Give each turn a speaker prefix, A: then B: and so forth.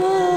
A: flow?